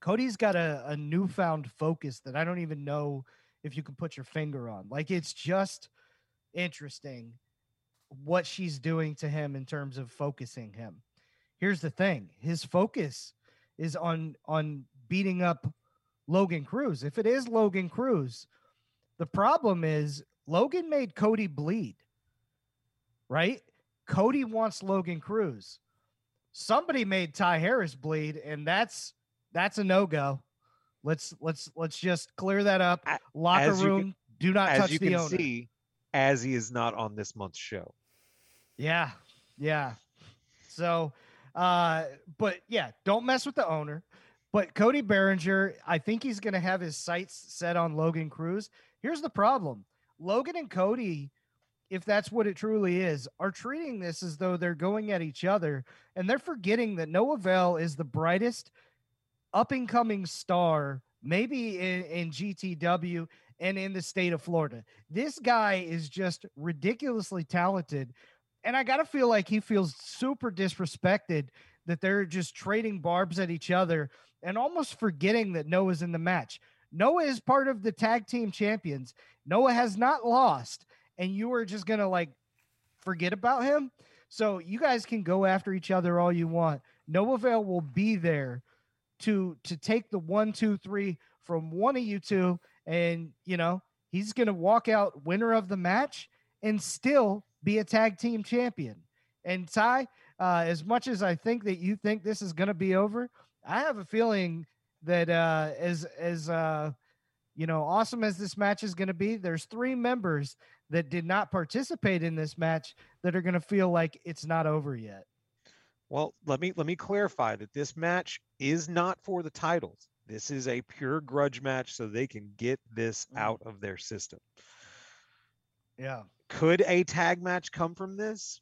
Cody's got a, a newfound focus that I don't even know if you can put your finger on. Like it's just interesting what she's doing to him in terms of focusing him. Here's the thing. His focus is on on beating up Logan Cruz. If it is Logan Cruz, the problem is Logan made Cody bleed. Right? Cody wants Logan Cruz. Somebody made Ty Harris bleed and that's that's a no-go. Let's let's let's just clear that up. Locker as you can- room, do not As touch you the can owner. see, as he is not on this month's show. Yeah. Yeah. So, uh, but yeah, don't mess with the owner. But Cody Behringer, I think he's going to have his sights set on Logan Cruz. Here's the problem Logan and Cody, if that's what it truly is, are treating this as though they're going at each other. And they're forgetting that Noah Vale is the brightest up and coming star, maybe in, in GTW and in the state of Florida. This guy is just ridiculously talented. And I got to feel like he feels super disrespected that they're just trading barbs at each other and almost forgetting that Noah's in the match. Noah is part of the tag team champions. Noah has not lost, and you are just to like forget about him. So you guys can go after each other all you want. Noah Vale will be there to to take the one, two, three from one of you two, and you know he's to walk out winner of the match and still be a tag team champion. And Ty, uh, as much as I think that you think this is going to be over, I have a feeling that uh, as as uh, you know, awesome as this match is going to be, there's three members that did not participate in this match that are going to feel like it's not over yet. Well, let me let me clarify that this match is not for the titles. This is a pure grudge match so they can get this Mm. out of their system. Yeah. Could a tag match come from this?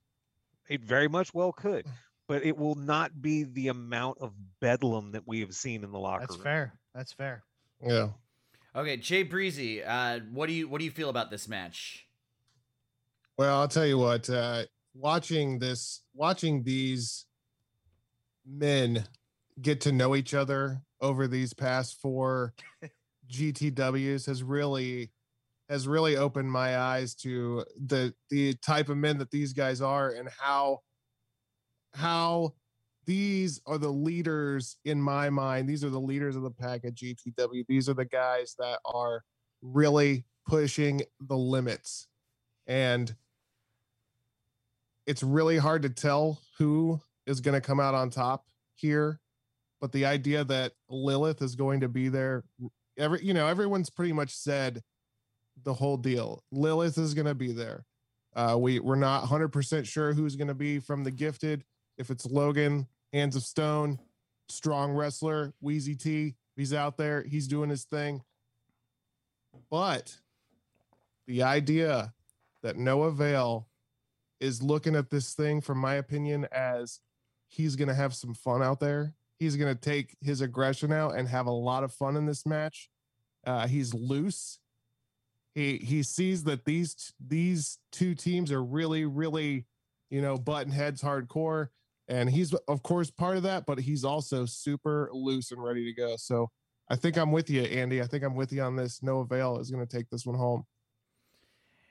It very much well could, but it will not be the amount of bedlam that we have seen in the locker room. That's room. fair. That's fair. Yeah. Okay, Jay Breezy, uh, what do you what do you feel about this match? Well, I'll tell you what, uh, watching this, watching these men get to know each other over these past four [laughs] GTWs has really has really opened my eyes to the the type of men that these guys are and how how these are the leaders in my mind. These are the leaders of the pack at GTW. These are the guys that are really pushing the limits. And it's really hard to tell who is going to come out on top here but the idea that lilith is going to be there every you know everyone's pretty much said the whole deal. Lilith is going to be there. Uh we we're not 100% sure who's going to be from the gifted. If it's logan hands of stone strong wrestler wheezy t he's out there he's doing his thing. But the idea that noah vale is looking at this thing from my opinion as he's going to have some fun out there. He's going to take his aggression out and have a lot of fun in this match. Uh, he's loose he he sees that these these two teams are really really you know button heads hardcore. And he's of course part of that but he's also super loose and ready to go. So i think i'm with you andy. I think i'm with you on this. Noah Vale is going to take this one home.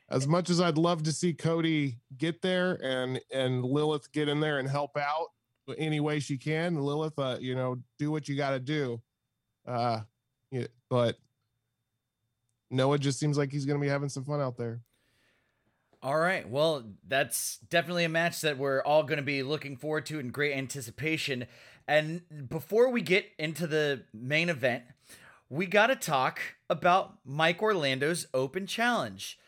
As much as I'd love to see Cody get there and and Lilith get in there and help out any way she can, Lilith, uh, you know, do what you got to do. Uh, yeah, but Noah just seems like he's going to be having some fun out there. All right. Well, that's definitely a match that we're all going to be looking forward to in great anticipation. And before we get into the main event, we got to talk about Mike Orlando's Open Challenge.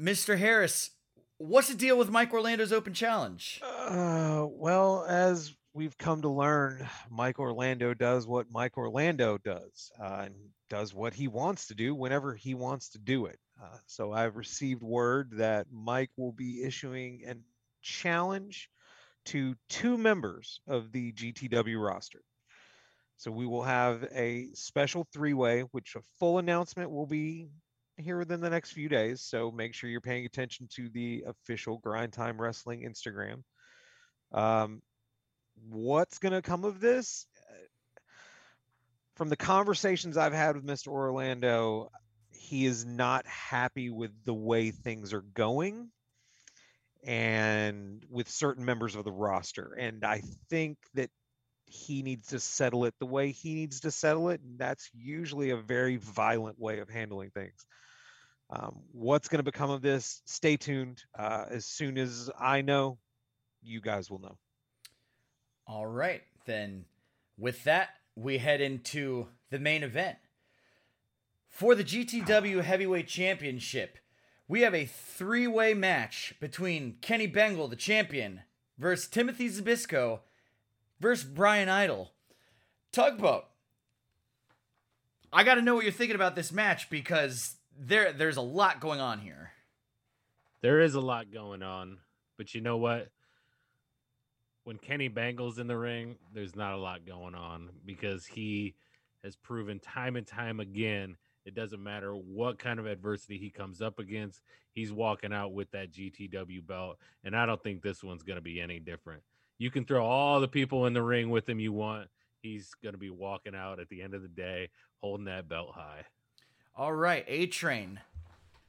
Mr. Harris, what's the deal with Mike Orlando's Open Challenge? Uh, well, as we've come to learn, Mike Orlando does what Mike Orlando does, uh, and does what he wants to do whenever he wants to do it. Uh, so I've received word that Mike will be issuing a challenge to two members of the GTW roster. So we will have a special three-way, which a full announcement will be here within the next few days. So make sure you're paying attention to the official Grind Time Wrestling Instagram. Um, what's going to come of this? From the conversations I've had with Mr. Orlando, he is not happy with the way things are going and with certain members of the roster. And I think that he needs to settle it the way he needs to settle it. And that's usually a very violent way of handling things. Um, what's going to become of this? Stay tuned. Uh, as soon as I know, you guys will know. All right. Then, with that, we head into the main event. For the GTW Heavyweight Championship, we have a three way match between Kenny Bengal, the champion, versus Timothy Zbyszko versus Brian Idol. Tugboat. I got to know what you're thinking about this match because there there's a lot going on here. There is a lot going on, but you know what? When Kenny Bengal's in the ring, there's not a lot going on because he has proven time and time again it doesn't matter what kind of adversity he comes up against, he's walking out with that GTW belt. And I don't think this one's going to be any different. You can throw all the people in the ring with him you want. He's going to be walking out at the end of the day holding that belt high. All right, A Train.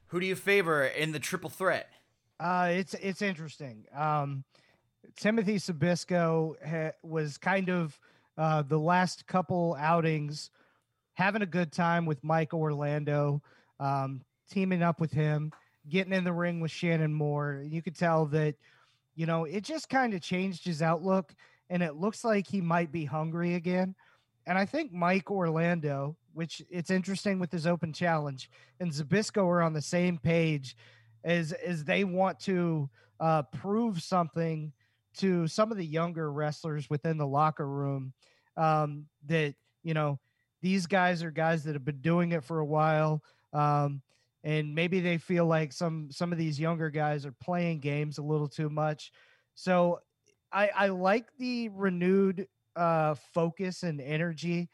Who do you favor in the triple threat? Uh, it's it's interesting. Um, Timothy Zbyszko ha- was kind of uh, the last couple outings having a good time with Mike Orlando, um, teaming up with him, getting in the ring with Shannon Moore. You could tell that, you know, it just kind of changed his outlook, and it looks like he might be hungry again. And I think Mike Orlando, which it's interesting with his open challenge, and Zbyszko are on the same page as as they want to uh, prove something to some of the younger wrestlers within the locker room um, that you know these guys are guys that have been doing it for a while. Um, and maybe they feel like some some of these younger guys are playing games a little too much. So I, I like the renewed uh, focus and energy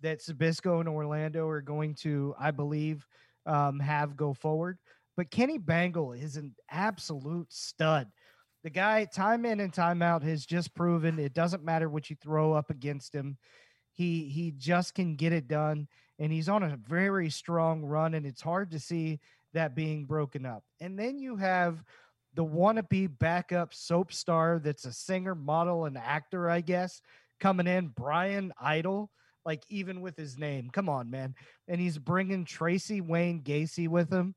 that Zbyszko and Orlando are going to, I believe, um, have go forward. But Kenny Bengal is an absolute stud. The guy, time in and time out, has just proven it doesn't matter what you throw up against him. He he just can get it done, and he's on a very strong run, and it's hard to see that being broken up. And then you have the wannabe backup soap star that's a singer, model, and actor, I guess, coming in, Brian Idol. Like even with his name, come on, man. And he's bringing Tracy Wayne Gacy with him.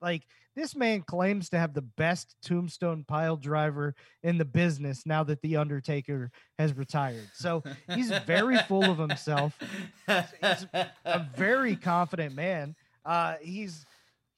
Like this man claims to have the best tombstone pile driver in the business now that the Undertaker has retired. So he's very full of himself. He's a very confident man. Uh, he's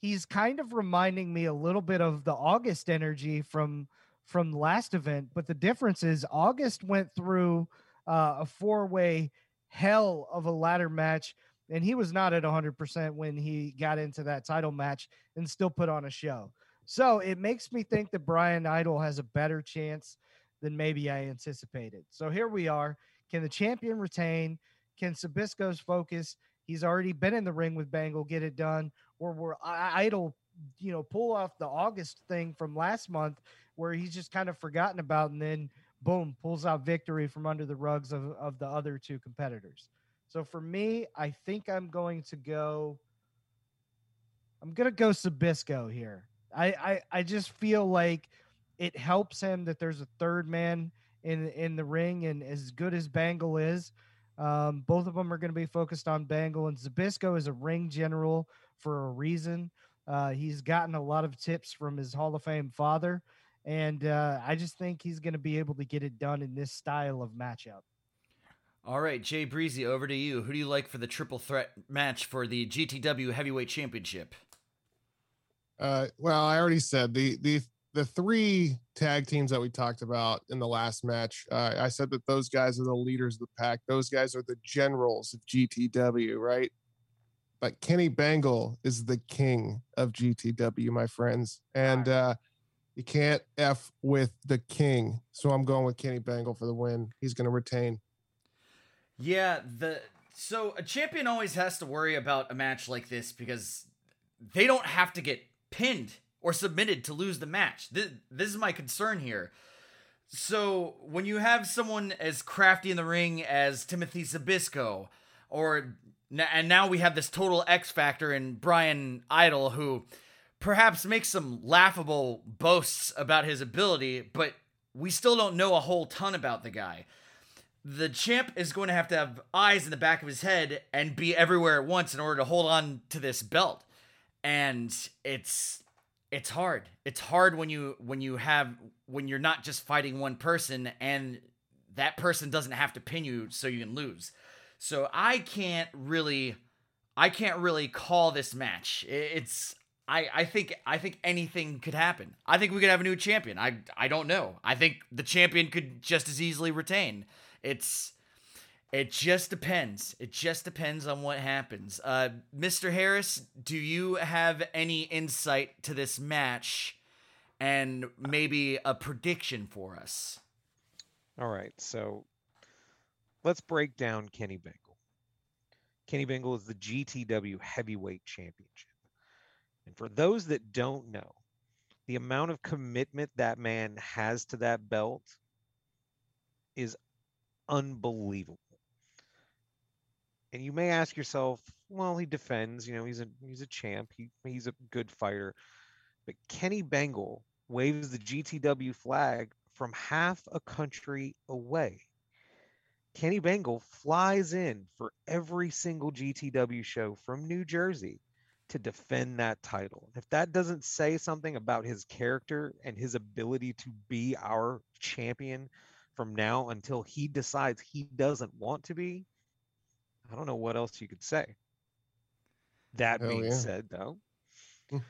he's kind of reminding me a little bit of the August energy from from last event, but the difference is August went through uh, a four way hell of a ladder match and he was not at 100% when he got into that title match and still put on a show. So it makes me think that Brian Idol has a better chance than maybe I anticipated. So here we are. Can the champion retain? Can Zbyszko's focus? He's already been in the ring with Bengal, get it done. Or will Idol, you know, pull off the August thing from last month where he's just kind of forgotten about and then boom, pulls out victory from under the rugs of, of the other two competitors. So for me, I think I'm going to go. I'm gonna go Zbyszko here. I, I I just feel like it helps him that there's a third man in in the ring, and as good as Bengal is, um, both of them are going to be focused on Bengal, and Zbyszko is a ring general for a reason. Uh, he's gotten a lot of tips from his Hall of Fame father, and uh, I just think he's going to be able to get it done in this style of matchup. All right, Jay Breezy, over to you. Who do you like for the triple threat match for the GTW Heavyweight Championship? Uh, well, I already said the the the three tag teams that we talked about in the last match. Uh, I said that those guys are the leaders of the pack. Those guys are the generals of GTW, right? But Kenny Bengal is the king of GTW, my friends, and uh, you can't f with the king. So I'm going with Kenny Bengal for the win. He's going to retain. Yeah, the so a champion always has to worry about a match like this because they don't have to get pinned or submitted to lose the match. This, this is my concern here. So when you have someone as crafty in the ring as Timothy Zbyszko, or and now we have this total X factor in Brian Idol, who perhaps makes some laughable boasts about his ability, but we still don't know a whole ton about the guy. The champ is going to have to have eyes in the back of his head and be everywhere at once in order to hold on to this belt. And it's it's hard. It's hard when you when you have when you're not just fighting one person and that person doesn't have to pin you so you can lose. So I can't really I can't really call this match. It's I, I think I think anything could happen. I think we could have a new champion. I I don't know. I think the champion could just as easily retain. It's it just depends. It just depends on what happens. Uh, Mr. Harris, do you have any insight to this match and maybe a prediction for us? All right, so let's break down Kenny Bengal. Kenny Bengal is the GTW Heavyweight Championship. And for those that don't know, the amount of commitment that man has to that belt is unbelievable. And you may ask yourself, well, he defends, you know, he's a he's a champ, he, he's a good fighter. But Kenny Bengal waves the GTW flag from half a country away. Kenny Bengal flies in for every single GTW show from New Jersey to defend that title. If that doesn't say something about his character and his ability to be our champion from now until he decides he doesn't want to be, I don't know what else you could say. That Hell being yeah. said, though, Mm.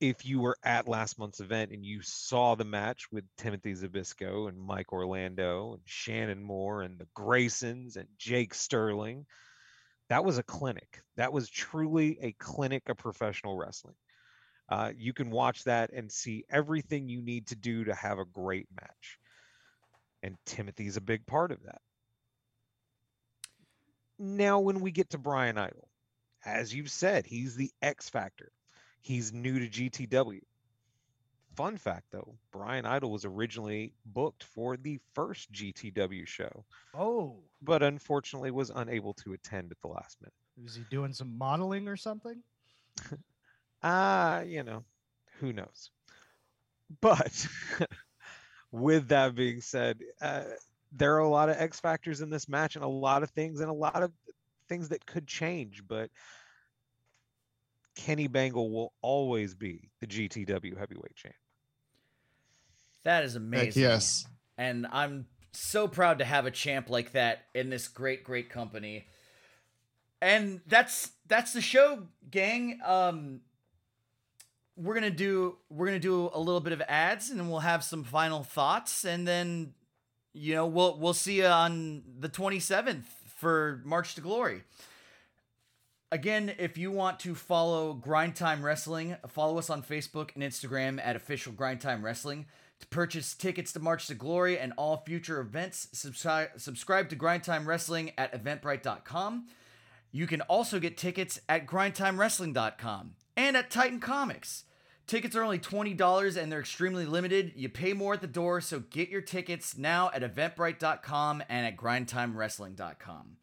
if you were at last month's event and you saw the match with Timothy Zbyszko and Mike Orlando and Shannon Moore and the Graysons and Jake Sterling, that was a clinic. That was truly a clinic of professional wrestling. Uh, you can watch that and see everything you need to do to have a great match. And Timothy's a big part of that. Now, when we get to Brian Idol, as you've said, he's the X Factor. He's new to GTW. Fun fact though, Brian Idol was originally booked for the first GTW show, Oh, but unfortunately was unable to attend at the last minute. is he doing some modeling or something? [laughs] Ah, you know, who knows? But [laughs] with that being said, uh, there are a lot of X factors in this match and a lot of things and a lot of things that could change. But Kenny Bengal will always be the GTW heavyweight champ. That is Heck amazing. yes. And I'm so proud to have a champ like that in this great, great company. And that's that's the show, gang. Um we're gonna do we're gonna do a little bit of ads and then we'll have some final thoughts and then you know we'll we'll see you on the 27th for March to Glory. Again, if you want to follow Grind Time Wrestling, follow us on Facebook and Instagram at official Grind Time Wrestling. To purchase tickets to March to Glory and all future events, subscribe subscribe to Grind Time Wrestling at eventbrite.com. You can also get tickets at grindtimewrestling.com and at Titan Comics. Tickets are only $20 and they're extremely limited. You pay more at the door, so get your tickets now at eventbrite.com and at grindtimewrestling.com.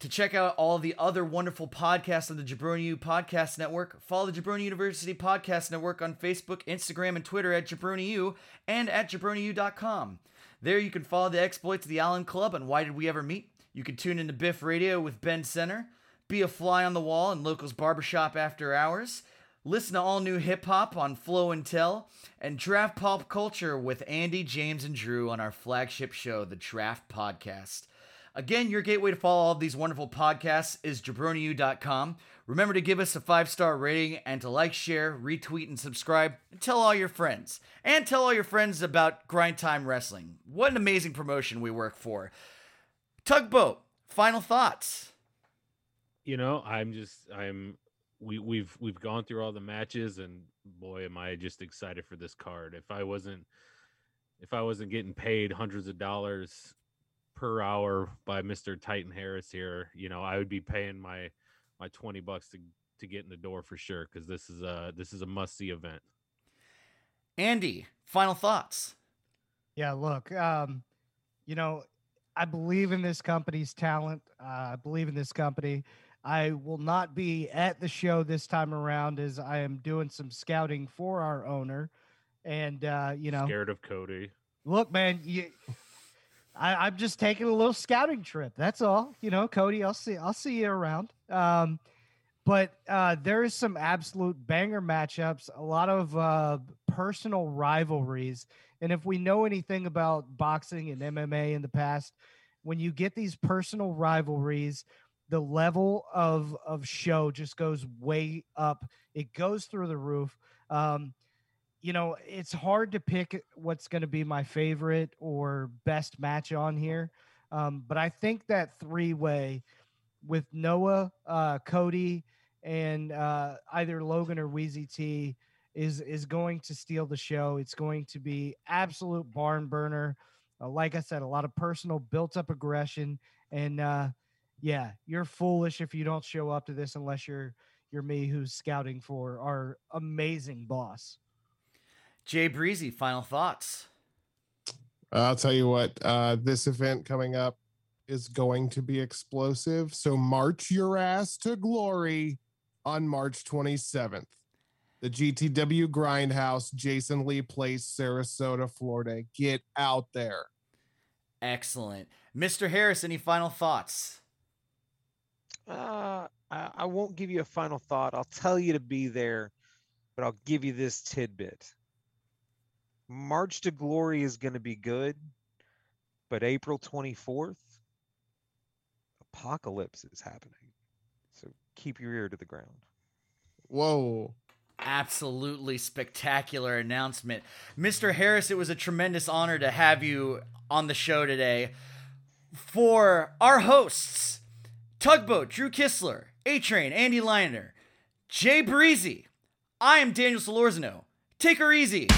To check out all the other wonderful podcasts on the Jabroni U Podcast Network, follow the Jabroni University Podcast Network on Facebook, Instagram, and Twitter at Jabroni U and at jabroniu.com. There you can follow the exploits of the Allen Club and Why Did We Ever Meet? You can tune into Biff Radio with Ben Center, be a fly on the wall in Locals Barbershop after hours, listen to all new hip hop on Flow and Tell, and draft pop culture with Andy, James, and Drew on our flagship show, the Draft Podcast. Again, your gateway to follow all of these wonderful podcasts is jabroniu.com. Remember to give us a five star rating and to like, share, retweet, and subscribe. And tell all your friends. And tell all your friends about Grind Time Wrestling. What an amazing promotion we work for. Tugboat, final thoughts. you know i'm just i'm we we've we've gone through all the matches and boy am i just excited for this card if i wasn't if i wasn't getting paid hundreds of dollars per hour by mr titan harris here you know i would be paying my my 20 bucks to to get in the door for sure because this is a this is a must see event Andy, final thoughts. Yeah, look, um, you know, I believe in this company's talent. Uh, I believe in this company. I will not be at the show this time around as I am doing some scouting for our owner. And uh, you know, Scared of Cody. look, man, you I, I'm just taking a little scouting trip. That's all. You know, Cody, I'll see I'll see you around. Um, but uh, there is some absolute banger matchups, a lot of uh, personal rivalries. And if we know anything about boxing and MMA in the past, when you get these personal rivalries, the level of of show just goes way up. It goes through the roof. Um, you know, it's hard to pick what's going to be my favorite or best match on here. Um, but I think that three way with Noah, uh, Cody, and uh, either Logan or Wheezy T is is going to steal the show. It's going to be absolute barn burner. Uh, like I said, a lot of personal built up aggression, and uh, yeah, you're foolish if you don't show up to this unless you're you're me who's scouting for our amazing boss. Jay Breezy, final thoughts. I'll tell you what, uh, this event coming up is going to be explosive. So march your ass to glory on March 27th. The GTW Grindhouse, Jason Lee Place, Sarasota, Florida. Get out there. Excellent. Mr. Harris, any final thoughts? Uh, I, I won't give you a final thought. I'll tell you to be there, but I'll give you this tidbit. March to Glory is going to be good, but April 24th, Apocalypse is happening. So keep your ear to the ground. Whoa. Absolutely spectacular announcement. Mr. Harris, it was a tremendous honor to have you on the show today. For our hosts, Tugboat, Drew Kistler, A Train, Andy Liner, Jay Breezy, I am Daniel Solorzano. Take her easy.